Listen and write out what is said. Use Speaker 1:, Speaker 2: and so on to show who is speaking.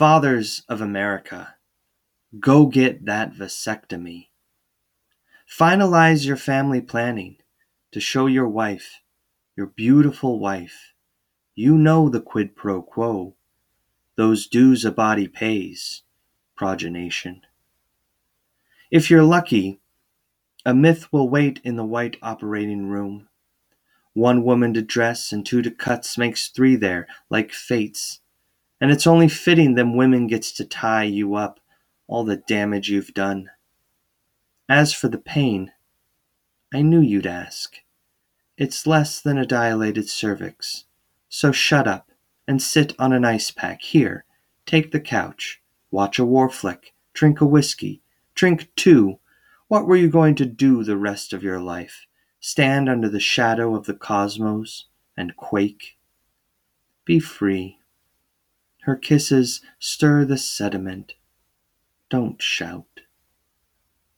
Speaker 1: Fathers of America, go get that vasectomy. Finalize your family planning to show your wife, your beautiful wife, you know the quid pro quo, those dues a body pays, progenation. If you're lucky, a myth will wait in the white operating room. One woman to dress and two to cuts makes three there, like fates. And it's only fitting them women gets to tie you up all the damage you've done. As for the pain, I knew you'd ask. It's less than a dilated cervix. So shut up and sit on an ice pack. Here, take the couch, watch a war flick, drink a whiskey, drink two. What were you going to do the rest of your life? Stand under the shadow of the cosmos and quake? Be free. Her kisses stir the sediment. Don't shout.